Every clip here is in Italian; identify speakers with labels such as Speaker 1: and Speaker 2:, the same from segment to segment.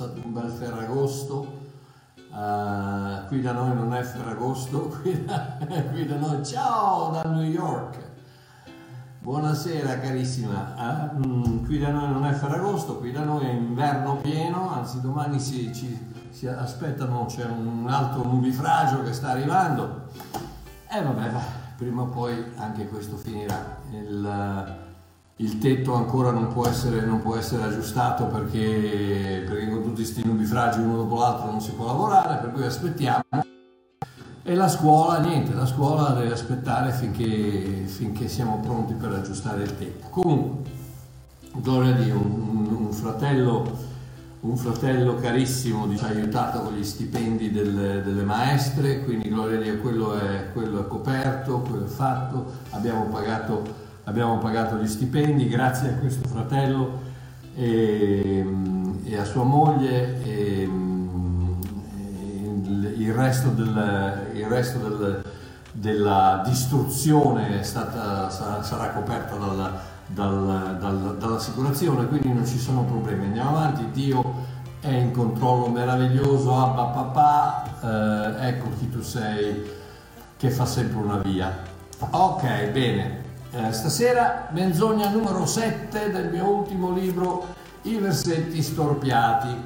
Speaker 1: passato un bel Ferragosto. Uh, qui da noi non è Ferragosto, qui da, qui da noi ciao da New York. Buonasera carissima, uh, qui da noi non è Ferragosto, qui da noi è inverno pieno, anzi domani si, ci, si aspettano, c'è un altro nubifragio che sta arrivando. E eh, vabbè, prima o poi anche questo finirà. Il, il tetto ancora non può essere, non può essere aggiustato perché, perché, con tutti questi nubifragi uno dopo l'altro non si può lavorare, per cui aspettiamo. E la scuola, niente, la scuola deve aspettare finché, finché siamo pronti per aggiustare il tetto. Comunque, gloria a Dio, un, un fratello un fratello carissimo ci ha aiutato con gli stipendi delle, delle maestre, quindi gloria a Dio, quello è, quello è coperto, quello è fatto, abbiamo pagato, abbiamo pagato, gli stipendi grazie a questo fratello e, e a sua moglie e, e il resto, del, il resto del, della distruzione stata, sarà, sarà coperta dalla dal, dal, dall'assicurazione, quindi non ci sono problemi. Andiamo avanti, Dio è in controllo meraviglioso, abba papà, eh, ecco chi tu sei che fa sempre una via. Ok, bene. Eh, stasera menzogna numero 7 del mio ultimo libro, I versetti storpiati,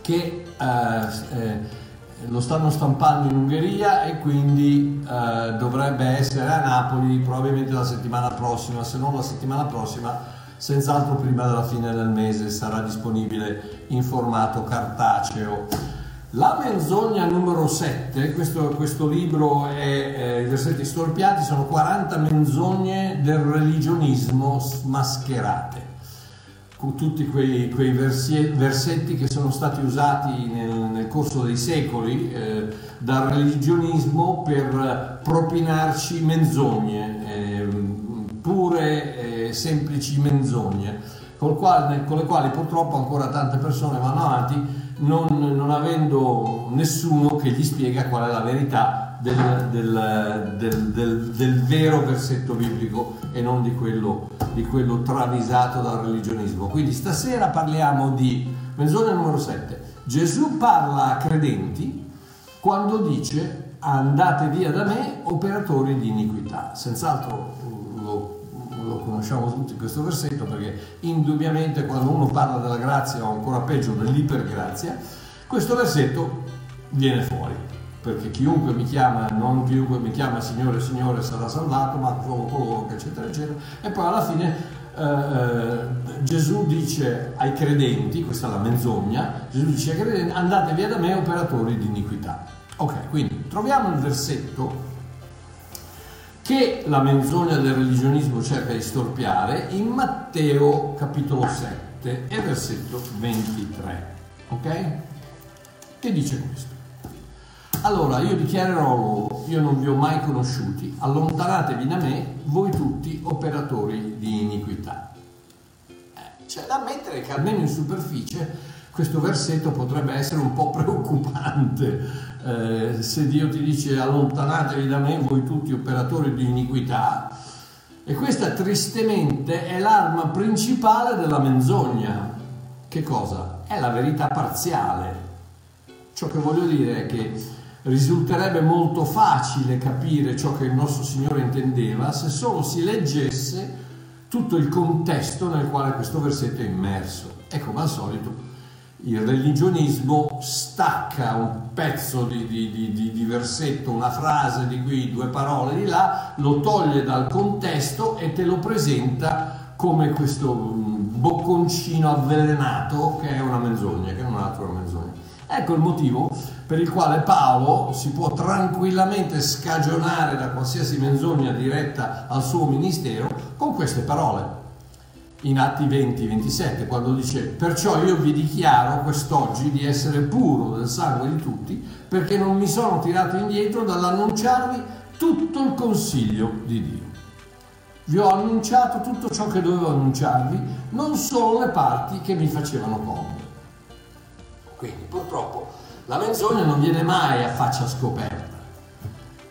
Speaker 1: che eh, eh lo stanno stampando in Ungheria e quindi eh, dovrebbe essere a Napoli probabilmente la settimana prossima, se non la settimana prossima, senz'altro prima della fine del mese sarà disponibile in formato cartaceo. La menzogna numero 7, questo, questo libro è eh, I versetti storpiati, sono 40 menzogne del religionismo smascherate con tutti quei, quei versetti che sono stati usati nel, nel corso dei secoli eh, dal religionismo per propinarci menzogne, eh, pure semplici menzogne, con, quale, con, le quali purtroppo ancora tante persone vanno avanti non, non avendo nessuno che gli spiega qual è la verità del, del, del, del, vero versetto biblico e non di quello, di quello travisato dal religionismo. Quindi stasera parliamo di menzogna numero 7. Gesù parla a credenti quando dice andate via da me operatori di iniquità. Senz'altro conosciamo tutti questo versetto perché indubbiamente quando uno parla della grazia o ancora peggio dell'ipergrazia, questo versetto viene fuori perché chiunque mi chiama, non chiunque mi chiama Signore, Signore sarà salvato, ma solo coloro che eccetera eccetera. E poi alla fine eh, Gesù dice ai credenti, questa è la menzogna, Gesù dice ai credenti andate via da me operatori di iniquità. Ok, quindi troviamo il versetto che la menzogna del religionismo cerca di storpiare in Matteo capitolo 7 e versetto 23. Ok? Che dice questo? Allora io dichiarerò loro, io non vi ho mai conosciuti, allontanatevi da me, voi tutti operatori di iniquità. Eh, c'è da ammettere che almeno in superficie questo versetto potrebbe essere un po' preoccupante. Eh, se Dio ti dice allontanatevi da me, voi tutti operatori di iniquità, e questa tristemente è l'arma principale della menzogna. Che cosa? È la verità parziale. Ciò che voglio dire è che risulterebbe molto facile capire ciò che il nostro Signore intendeva se solo si leggesse tutto il contesto nel quale questo versetto è immerso. E come al solito il religionismo stacca un pezzo di, di, di, di, versetto, una frase di qui, due parole di là, lo toglie dal contesto e te lo presenta come questo mm, bocconcino avvelenato che è una menzogna, che non è altro una menzogna. Ecco il motivo per il quale Paolo si può tranquillamente scagionare da qualsiasi menzogna diretta al suo ministero con queste parole. In Atti 20-27, quando dice, perciò io vi dichiaro quest'oggi di essere puro del sangue di tutti, perché non mi sono tirato indietro dall'annunciarvi tutto il consiglio di Dio. Vi ho annunciato tutto ciò che dovevo annunciarvi, non solo le parti che mi facevano comodo. Quindi purtroppo la menzogna non viene mai a faccia scoperta,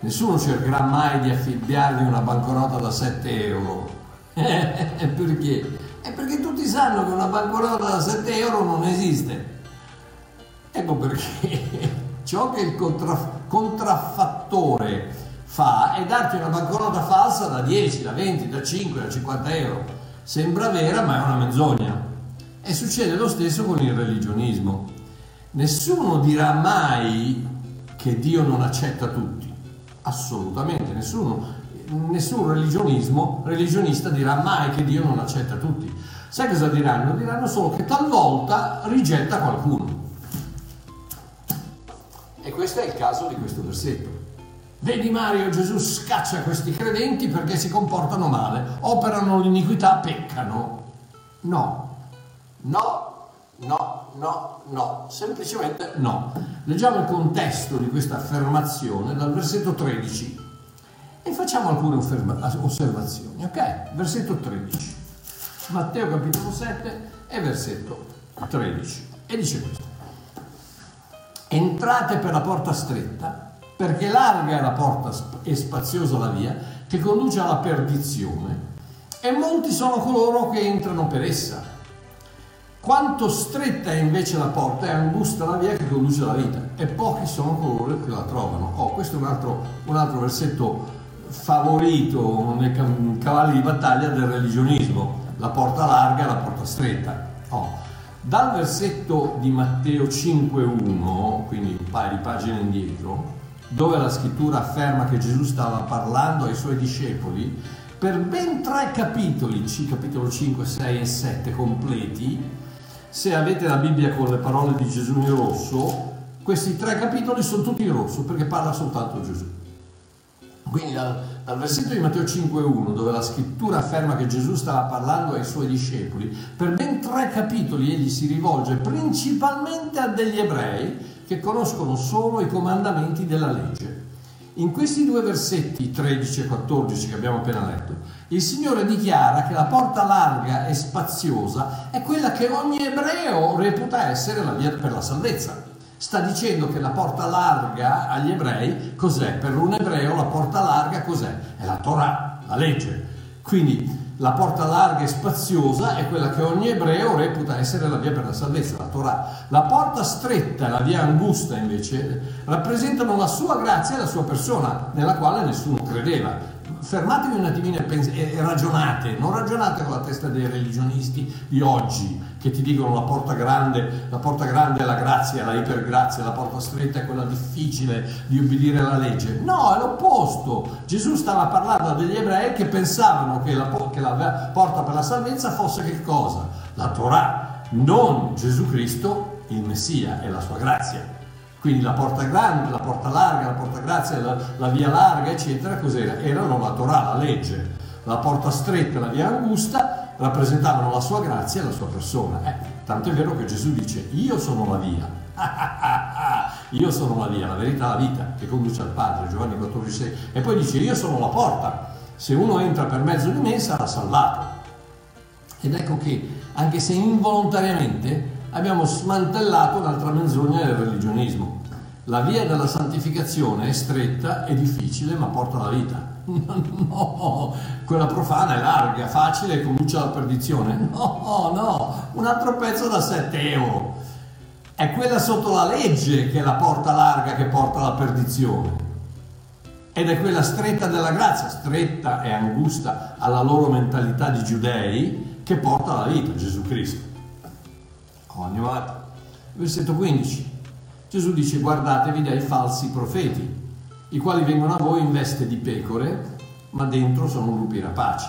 Speaker 1: Nessuno cercherà mai di affibbiargli una banconota da 7 euro. perché? È perché tutti sanno che una banconota da 7 euro non esiste. Ecco perché ciò che il contra- contraffattore fa è darti una banconota falsa da 10, da 20, da 5, da 50 euro. Sembra vera ma è una menzogna. E succede lo stesso con il religionismo. Nessuno dirà mai che Dio non accetta tutti, assolutamente, nessuno, nessun religionismo, religionista dirà mai che Dio non accetta tutti. Sai cosa diranno? Diranno solo che talvolta rigetta qualcuno. E questo è il caso di questo versetto. Vedi Mario, Gesù scaccia questi credenti perché si comportano male, operano l'iniquità, peccano. No, no, No, no, no, semplicemente no. Leggiamo il contesto di questa affermazione dal versetto 13 e facciamo alcune osservazioni, ok? Versetto 13. Matteo capitolo 7 e versetto 13. E dice questo. Entrate per la porta stretta, perché larga è la porta e spaziosa la via che conduce alla perdizione, e molti sono coloro che entrano per essa quanto stretta è invece la porta e angusta la via che conduce alla vita, e pochi sono coloro che la trovano. Oh, questo è un altro, un altro versetto favorito nei cavalli di battaglia del religionismo, la porta larga e la porta stretta. Oh, dal versetto di Matteo 5.1, quindi un paio di pagine indietro, dove la scrittura afferma che Gesù stava parlando ai suoi discepoli, per ben tre capitoli, capitolo 5, 6 e 7 completi, se avete la Bibbia con le parole di Gesù in rosso, questi tre capitoli sono tutti in rosso perché parla soltanto Gesù. Quindi dal, dal versetto di Matteo 5.1, dove la scrittura afferma che Gesù stava parlando ai suoi discepoli, per ben tre capitoli egli si rivolge principalmente a degli ebrei che conoscono solo i comandamenti della legge. In questi due versetti 13 e 14 che abbiamo appena letto, il Signore dichiara che la porta larga e spaziosa è quella che ogni ebreo reputa essere la via per la salvezza. Sta dicendo che la porta larga agli ebrei cos'è? Per un ebreo la porta larga cos'è? È la Torah, la legge. Quindi la porta larga e spaziosa è quella che ogni ebreo reputa essere la via per la salvezza, la Torah. La porta stretta e la via angusta invece rappresentano la sua grazia e la sua persona, nella quale nessuno credeva fermatevi un attimino e, pens- e, ragionate, non ragionate con la testa dei religionisti di oggi che ti dicono la porta grande, la porta grande è la grazia, la ipergrazia, la porta stretta è quella difficile di ubbidire alla legge. No, è l'opposto. Gesù stava parlando a degli ebrei che pensavano che la, che la porta per la salvezza fosse che cosa? La Torah, non Gesù Cristo, il Messia e la sua grazia. Quindi la porta grande, la porta larga, la porta grazia, la, la via larga, eccetera, cos'era? Erano la Torah, la legge. La porta stretta, la via angusta, rappresentavano la sua grazia e la sua persona. Eh, tanto è vero che Gesù dice, io sono la via. io sono la via, la verità, la vita che conduce al Padre, Giovanni 14,6. E poi dice, io sono la porta. Se uno entra per mezzo di me sarà salvato. Ed ecco che, anche se involontariamente, abbiamo smantellato un'altra menzogna del religionismo. La via della santificazione è stretta e difficile, ma porta alla vita. No, quella profana è larga, facile e conduce alla perdizione. No, no, un altro pezzo da 7 euro. È quella sotto la legge che è la porta larga che porta alla perdizione. Ed è quella stretta della grazia, stretta e angusta alla loro mentalità di giudei, che porta alla vita, Gesù Cristo. Avanti. Versetto 15. Gesù dice guardatevi dai falsi profeti, i quali vengono a voi in veste di pecore, ma dentro sono lupi rapaci.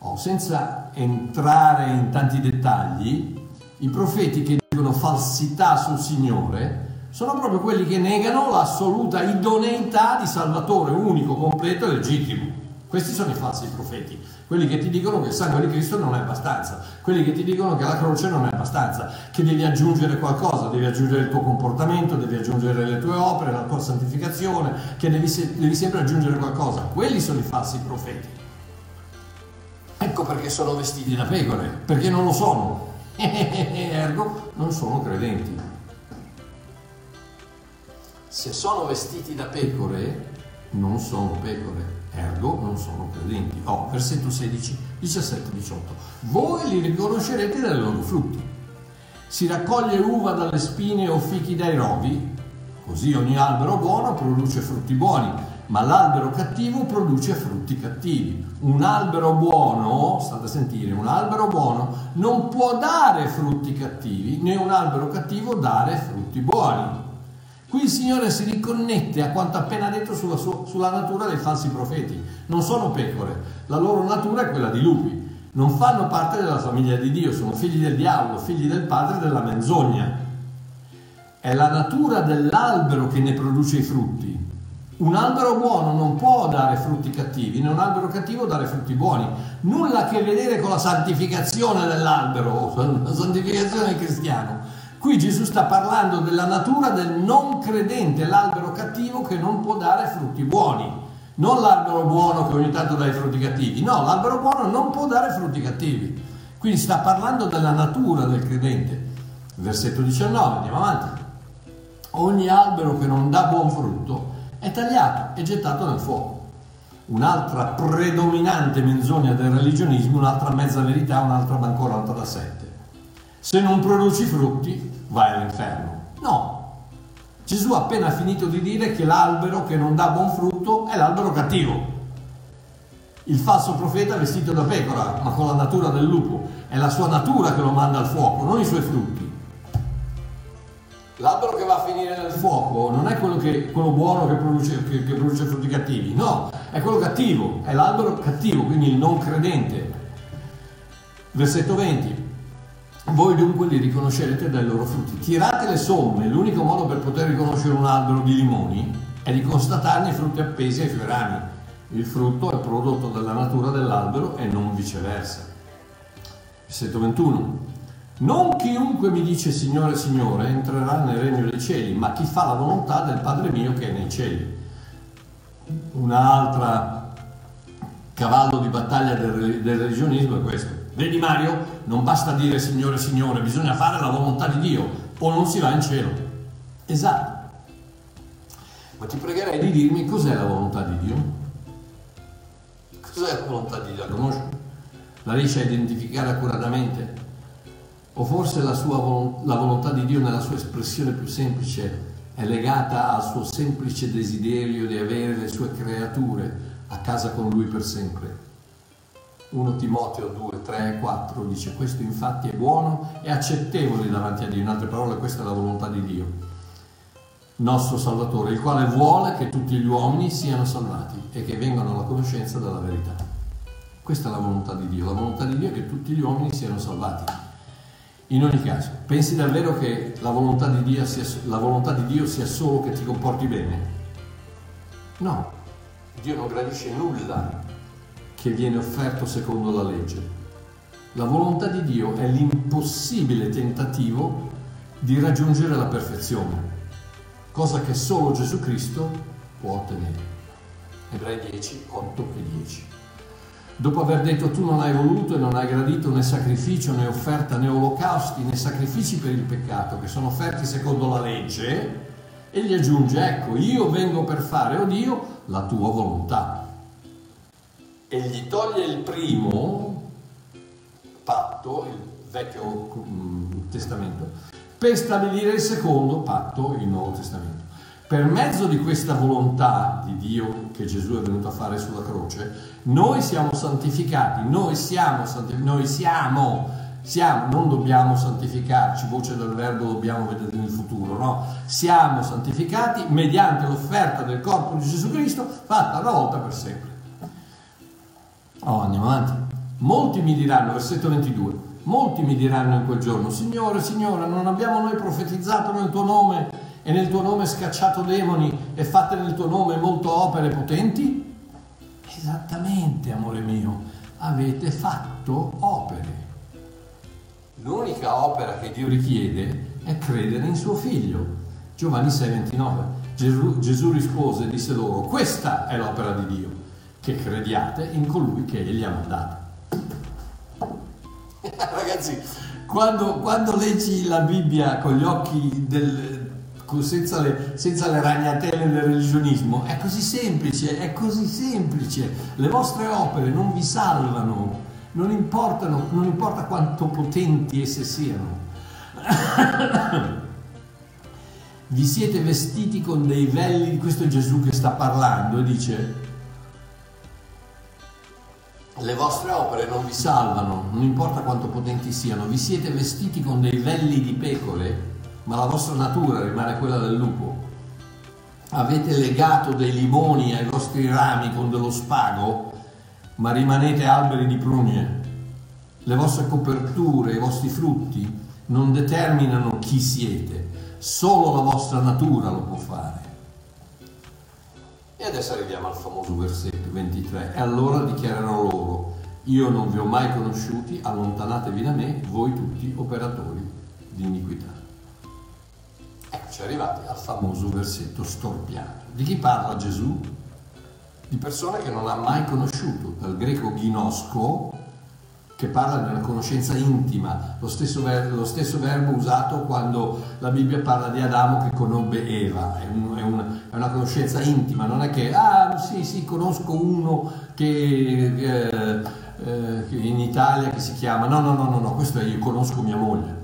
Speaker 1: Oh, senza entrare in tanti dettagli, i profeti che dicono falsità sul Signore sono proprio quelli che negano l'assoluta idoneità di Salvatore unico, completo e legittimo. Questi sono i falsi profeti quelli che ti dicono che il sangue di Cristo non è abbastanza, quelli che ti dicono che la croce non è abbastanza, che devi aggiungere qualcosa, devi aggiungere il tuo comportamento, devi aggiungere le tue opere, la tua santificazione, che devi, devi sempre aggiungere qualcosa. Quelli sono i falsi profeti. Ecco perché sono vestiti da pecore, perché non lo sono. Ergo non sono credenti. Se sono vestiti da pecore, non sono pecore, ergo non sono credenti. Oh, versetto 16, 17, 18. Voi li riconoscerete dai loro frutti. Si raccoglie uva dalle spine o fichi dai rovi, così ogni albero buono produce frutti buoni, ma l'albero cattivo produce frutti cattivi. Un albero buono, state a sentire, un albero buono non può dare frutti cattivi, né un albero cattivo dare frutti buoni. Qui il Signore si riconnette a quanto appena detto sulla, sulla natura dei falsi profeti. Non sono pecore, la loro natura è quella di lupi. Non fanno parte della famiglia di Dio, sono figli del diavolo, figli del padre della menzogna. È la natura dell'albero che ne produce i frutti. Un albero buono non può dare frutti cattivi, né un albero cattivo dare frutti buoni. Nulla a che vedere con la santificazione dell'albero, la santificazione cristiana. Qui Gesù sta parlando della natura del non credente, l'albero cattivo che non può dare frutti buoni. Non l'albero buono che ogni tanto dà i frutti cattivi, no, l'albero buono non può dare frutti cattivi. Quindi sta parlando della natura del credente. Versetto 19, andiamo avanti. Ogni albero che non dà buon frutto è tagliato e gettato nel fuoco. Un'altra predominante menzogna del religionismo, un'altra mezza verità, un'altra ancora alta da sette se non produci frutti vai all'inferno. No. Gesù ha appena finito di dire che l'albero che non dà buon frutto è l'albero cattivo. Il falso profeta vestito da pecora, ma con la natura del lupo. È la sua natura che lo manda al fuoco, non i suoi frutti. L'albero che va a finire nel fuoco non è quello, che, quello buono che produce, che, che produce frutti cattivi, no, è quello cattivo, è l'albero cattivo, quindi il non credente. Versetto 20. Voi dunque li riconoscerete dai loro frutti. Tirate le somme, l'unico modo per poter riconoscere un albero di limoni è di constatarne i frutti appesi ai suoi rami. Il frutto è prodotto dalla natura dell'albero e non viceversa. Versetto 21. Non chiunque mi dice Signore, Signore entrerà nel regno dei cieli, ma chi fa la volontà del Padre mio che è nei cieli. Un'altra cavallo di battaglia del, del religionismo è questo Vedi Mario? Non basta dire Signore, Signore, bisogna fare la volontà di Dio o non si va in cielo. Esatto. Ma ti pregherei di dirmi cos'è la volontà di Dio? Cos'è la volontà di Dio? La conosci? La riesci a identificare accuratamente? O forse la, sua, la volontà di Dio nella sua espressione più semplice è legata al suo semplice desiderio di avere le sue creature a casa con lui per sempre? 1 Timoteo 2, 3 e 4 dice questo infatti è buono e accettevole davanti a Dio, in altre parole questa è la volontà di Dio, nostro Salvatore, il quale vuole che tutti gli uomini siano salvati e che vengano alla conoscenza della verità. Questa è la volontà di Dio, la volontà di Dio è che tutti gli uomini siano salvati. In ogni caso, pensi davvero che la volontà di Dio sia, volontà di Dio sia solo che ti comporti bene? No, Dio non gradisce nulla che viene offerto secondo la legge. La volontà di Dio è l'impossibile tentativo di raggiungere la perfezione, cosa che solo Gesù Cristo può ottenere. Ebrei 10, 8 e 10. Dopo aver detto tu non hai voluto e non hai gradito né sacrificio né offerta né olocausti né sacrifici per il peccato che sono offerti secondo la legge, egli aggiunge ecco io vengo per fare, o oh Dio, la tua volontà e gli toglie il primo patto, il vecchio mm, testamento, per stabilire il secondo patto, il nuovo testamento. Per mezzo di questa volontà di Dio che Gesù è venuto a fare sulla croce, noi siamo santificati, noi siamo noi siamo, siamo, non dobbiamo santificarci, voce del verbo dobbiamo vedere nel futuro, no? Siamo santificati mediante l'offerta del corpo di Gesù Cristo fatta una volta per sempre. Oh, andiamo avanti. Molti mi diranno, versetto 22, molti mi diranno in quel giorno, Signore, Signore, non abbiamo noi profetizzato nel tuo nome e nel tuo nome scacciato demoni e fatte nel tuo nome molte opere potenti? Esattamente, amore mio, avete fatto opere. L'unica opera che Dio richiede è credere in suo figlio. Giovanni 6:29. Gesù, Gesù rispose e disse loro, questa è l'opera di Dio che crediate in colui che egli ha mandato. Ragazzi, quando, quando, leggi la Bibbia con gli occhi del, senza le, senza le ragnatele del religionismo. È così semplice, è così semplice. Le vostre opere non vi salvano, non, importano, non importa quanto potenti esse siano. vi siete vestiti con dei veli, questo è Gesù che sta parlando e dice le vostre opere non vi salvano, non importa quanto potenti siano, vi siete vestiti con dei velli di pecore, ma la vostra natura rimane quella del lupo. Avete legato dei limoni ai vostri rami con dello spago, ma rimanete alberi di prugne. Le vostre coperture, i vostri frutti non determinano chi siete, solo la vostra natura lo può fare. E adesso arriviamo al famoso versetto 23. E allora dichiarerò loro, io non vi ho mai conosciuti, allontanatevi da me, voi tutti operatori di iniquità. Eccoci arrivati al famoso versetto storpiato. Di chi parla Gesù? Di persone che non ha mai conosciuto, dal greco gnosco, che parla una conoscenza intima, lo stesso, ver- lo stesso, verbo usato quando la Bibbia parla di Adamo che conobbe Eva, è, un, è, un, è una conoscenza intima, non è che, ah sì sì, conosco uno che, eh, eh, in Italia che si chiama, no no no no, no questo è io conosco mia moglie,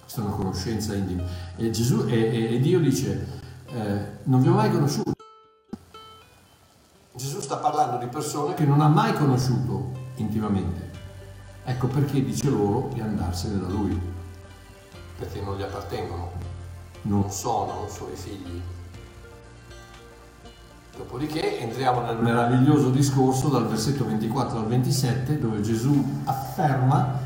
Speaker 1: questa è una conoscenza intima. E, Gesù, e, e Dio dice, eh, non vi ho mai conosciuto. Gesù sta parlando di persone che non ha mai conosciuto intimamente Ecco perché dice loro di andarsene da lui, perché non gli appartengono, non sono suoi figli. Dopodiché entriamo nel meraviglioso discorso dal versetto 24 al 27 dove Gesù afferma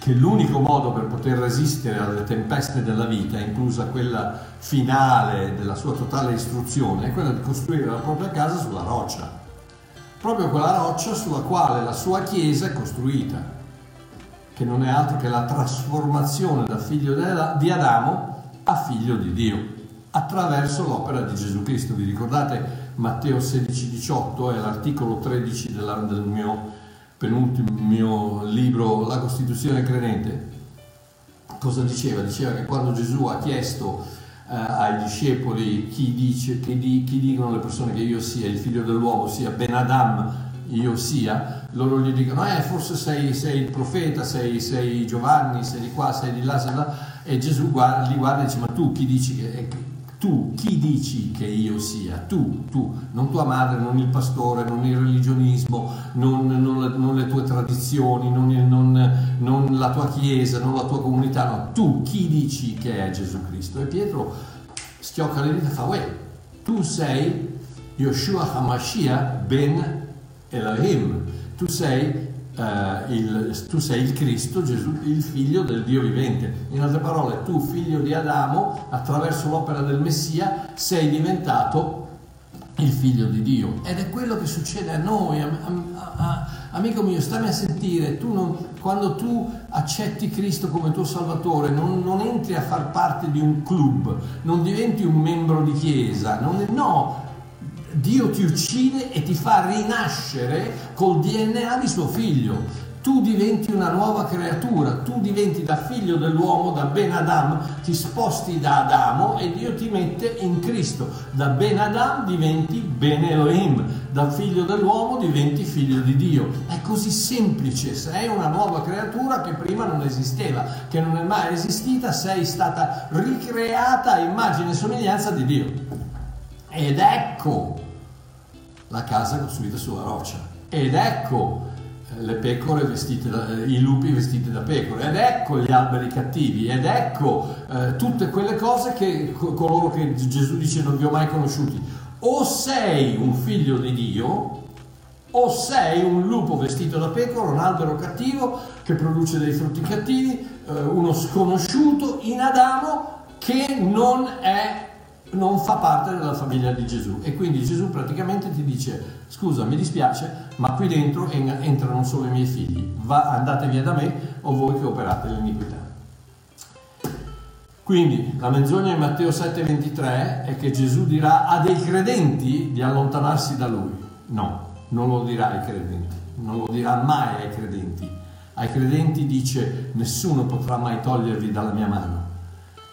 Speaker 1: che l'unico modo per poter resistere alle tempeste della vita, inclusa quella finale della sua totale istruzione, è quella di costruire la propria casa sulla roccia, proprio quella roccia sulla quale la sua chiesa è costruita che non è altro che la trasformazione da figlio di Adamo a figlio di Dio, attraverso l'opera di Gesù Cristo. Vi ricordate Matteo 16, 18 è l'articolo 13 della, del mio penultimo mio libro La Costituzione credente? Cosa diceva? Diceva che quando Gesù ha chiesto eh, ai discepoli chi, dice, chi, di, chi dicono le persone che io sia il figlio dell'uomo, sia Ben Adam, io sia, loro gli dicono, eh, forse sei, sei il profeta, sei, sei, Giovanni, sei di qua, sei di là, sei di là, e Gesù guarda, li guarda e dice, ma tu chi dici che, tu chi dici che io sia? Tu, tu, non tua madre, non il pastore, non il religionismo, non, non, non le tue tradizioni, non, non, la tua chiesa, non la tua comunità, no, tu chi dici che è Gesù Cristo? E Pietro schiocca le dita e fa, uè, tu sei Yoshua HaMashiach ben Elohim, tu sei, uh, il, tu sei il Cristo, Gesù, il figlio del Dio vivente. In altre parole, tu figlio di Adamo, attraverso l'opera del Messia, sei diventato il figlio di Dio. Ed è quello che succede a noi, a, a, a, amico mio, stammi a sentire, tu non, quando tu accetti Cristo come tuo Salvatore, non, non, entri a far parte di un club, non diventi un membro di chiesa, non, no, Dio ti uccide e ti fa rinascere col DNA di suo figlio. Tu diventi una nuova creatura, tu diventi da figlio dell'uomo, da Ben Adam, ti sposti da Adamo e Dio ti mette in Cristo. Da Ben Adam diventi Ben Elohim, da figlio dell'uomo diventi figlio di Dio. È così semplice, sei una nuova creatura che prima non esisteva, che non è mai esistita, sei stata ricreata a immagine e somiglianza di Dio. Ed ecco la casa costruita sulla roccia. Ed ecco le pecore vestite da, i lupi vestiti da pecore, ed ecco gli alberi cattivi, ed ecco eh, tutte quelle cose che coloro che Gesù dice non vi ho mai conosciuti. O sei un figlio di Dio, o sei un lupo vestito da pecora, un albero cattivo che produce dei frutti cattivi, eh, uno sconosciuto in Adamo che non è non fa parte della famiglia di Gesù. E quindi Gesù praticamente ti dice scusa mi dispiace ma qui dentro entrano solo i miei figli. Va, andate via da me o voi che operate l'iniquità. Quindi la menzogna in Matteo 7:23 è che Gesù dirà a dei credenti di allontanarsi da lui. No, non lo dirà ai credenti non lo dirà mai ai credenti. Ai credenti dice nessuno potrà mai togliervi dalla mia mano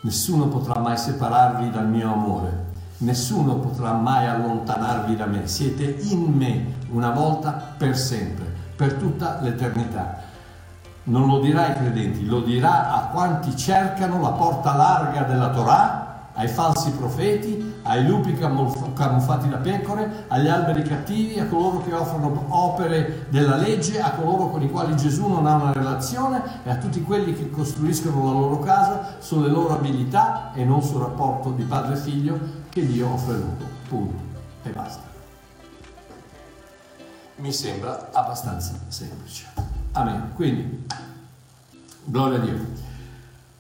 Speaker 1: Nessuno potrà mai separarvi dal mio amore. Nessuno potrà mai allontanarvi da me. Siete in me una volta per sempre, per tutta l'eternità. Non lo dirà ai credenti, lo dirà a quanti cercano la porta larga della Torah ai falsi profeti, ai lupi camuffati da pecore, agli alberi cattivi, a coloro che offrono opere della legge, a coloro con i quali Gesù non ha una relazione e a tutti quelli che costruiscono la loro casa sulle loro abilità e non sul rapporto di padre e figlio che Dio offre loro. Punto. E basta. Mi sembra abbastanza semplice. Amen. Quindi, gloria a Dio.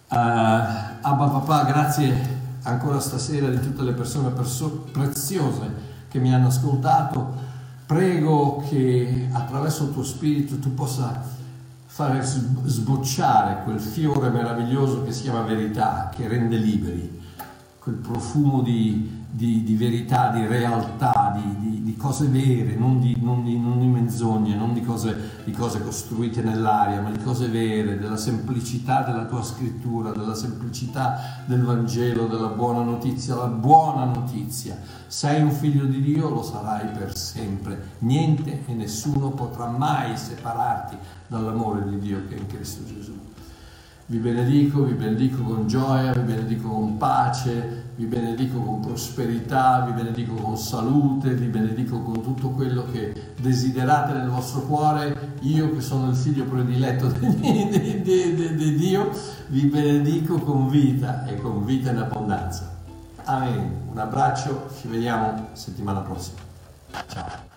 Speaker 1: Uh, Abba papà, grazie ancora stasera di tutte le persone perso- preziose che mi hanno ascoltato. Prego che attraverso il tuo spirito tu possa fare sbocciare quel fiore meraviglioso che si chiama verità, che rende liberi, quel profumo di, di, di verità, di realtà, di, di cose vere, non, non, non di, menzogne, non di cose, di cose costruite nell'aria, ma di cose vere, della semplicità della tua scrittura, della semplicità del Vangelo, della buona notizia, la buona notizia. Sei un figlio di Dio, lo sarai per sempre. Niente e nessuno potrà mai separarti dall'amore di Dio che è in Cristo Gesù. Vi benedico, vi benedico con gioia, vi benedico con pace, vi benedico con prosperità, vi benedico con salute, vi benedico con tutto quello che desiderate nel vostro cuore. Io che sono il figlio prediletto di, di, di, di Dio, vi benedico con vita e con vita in abbondanza. Amen. Un abbraccio, ci vediamo settimana prossima. Ciao.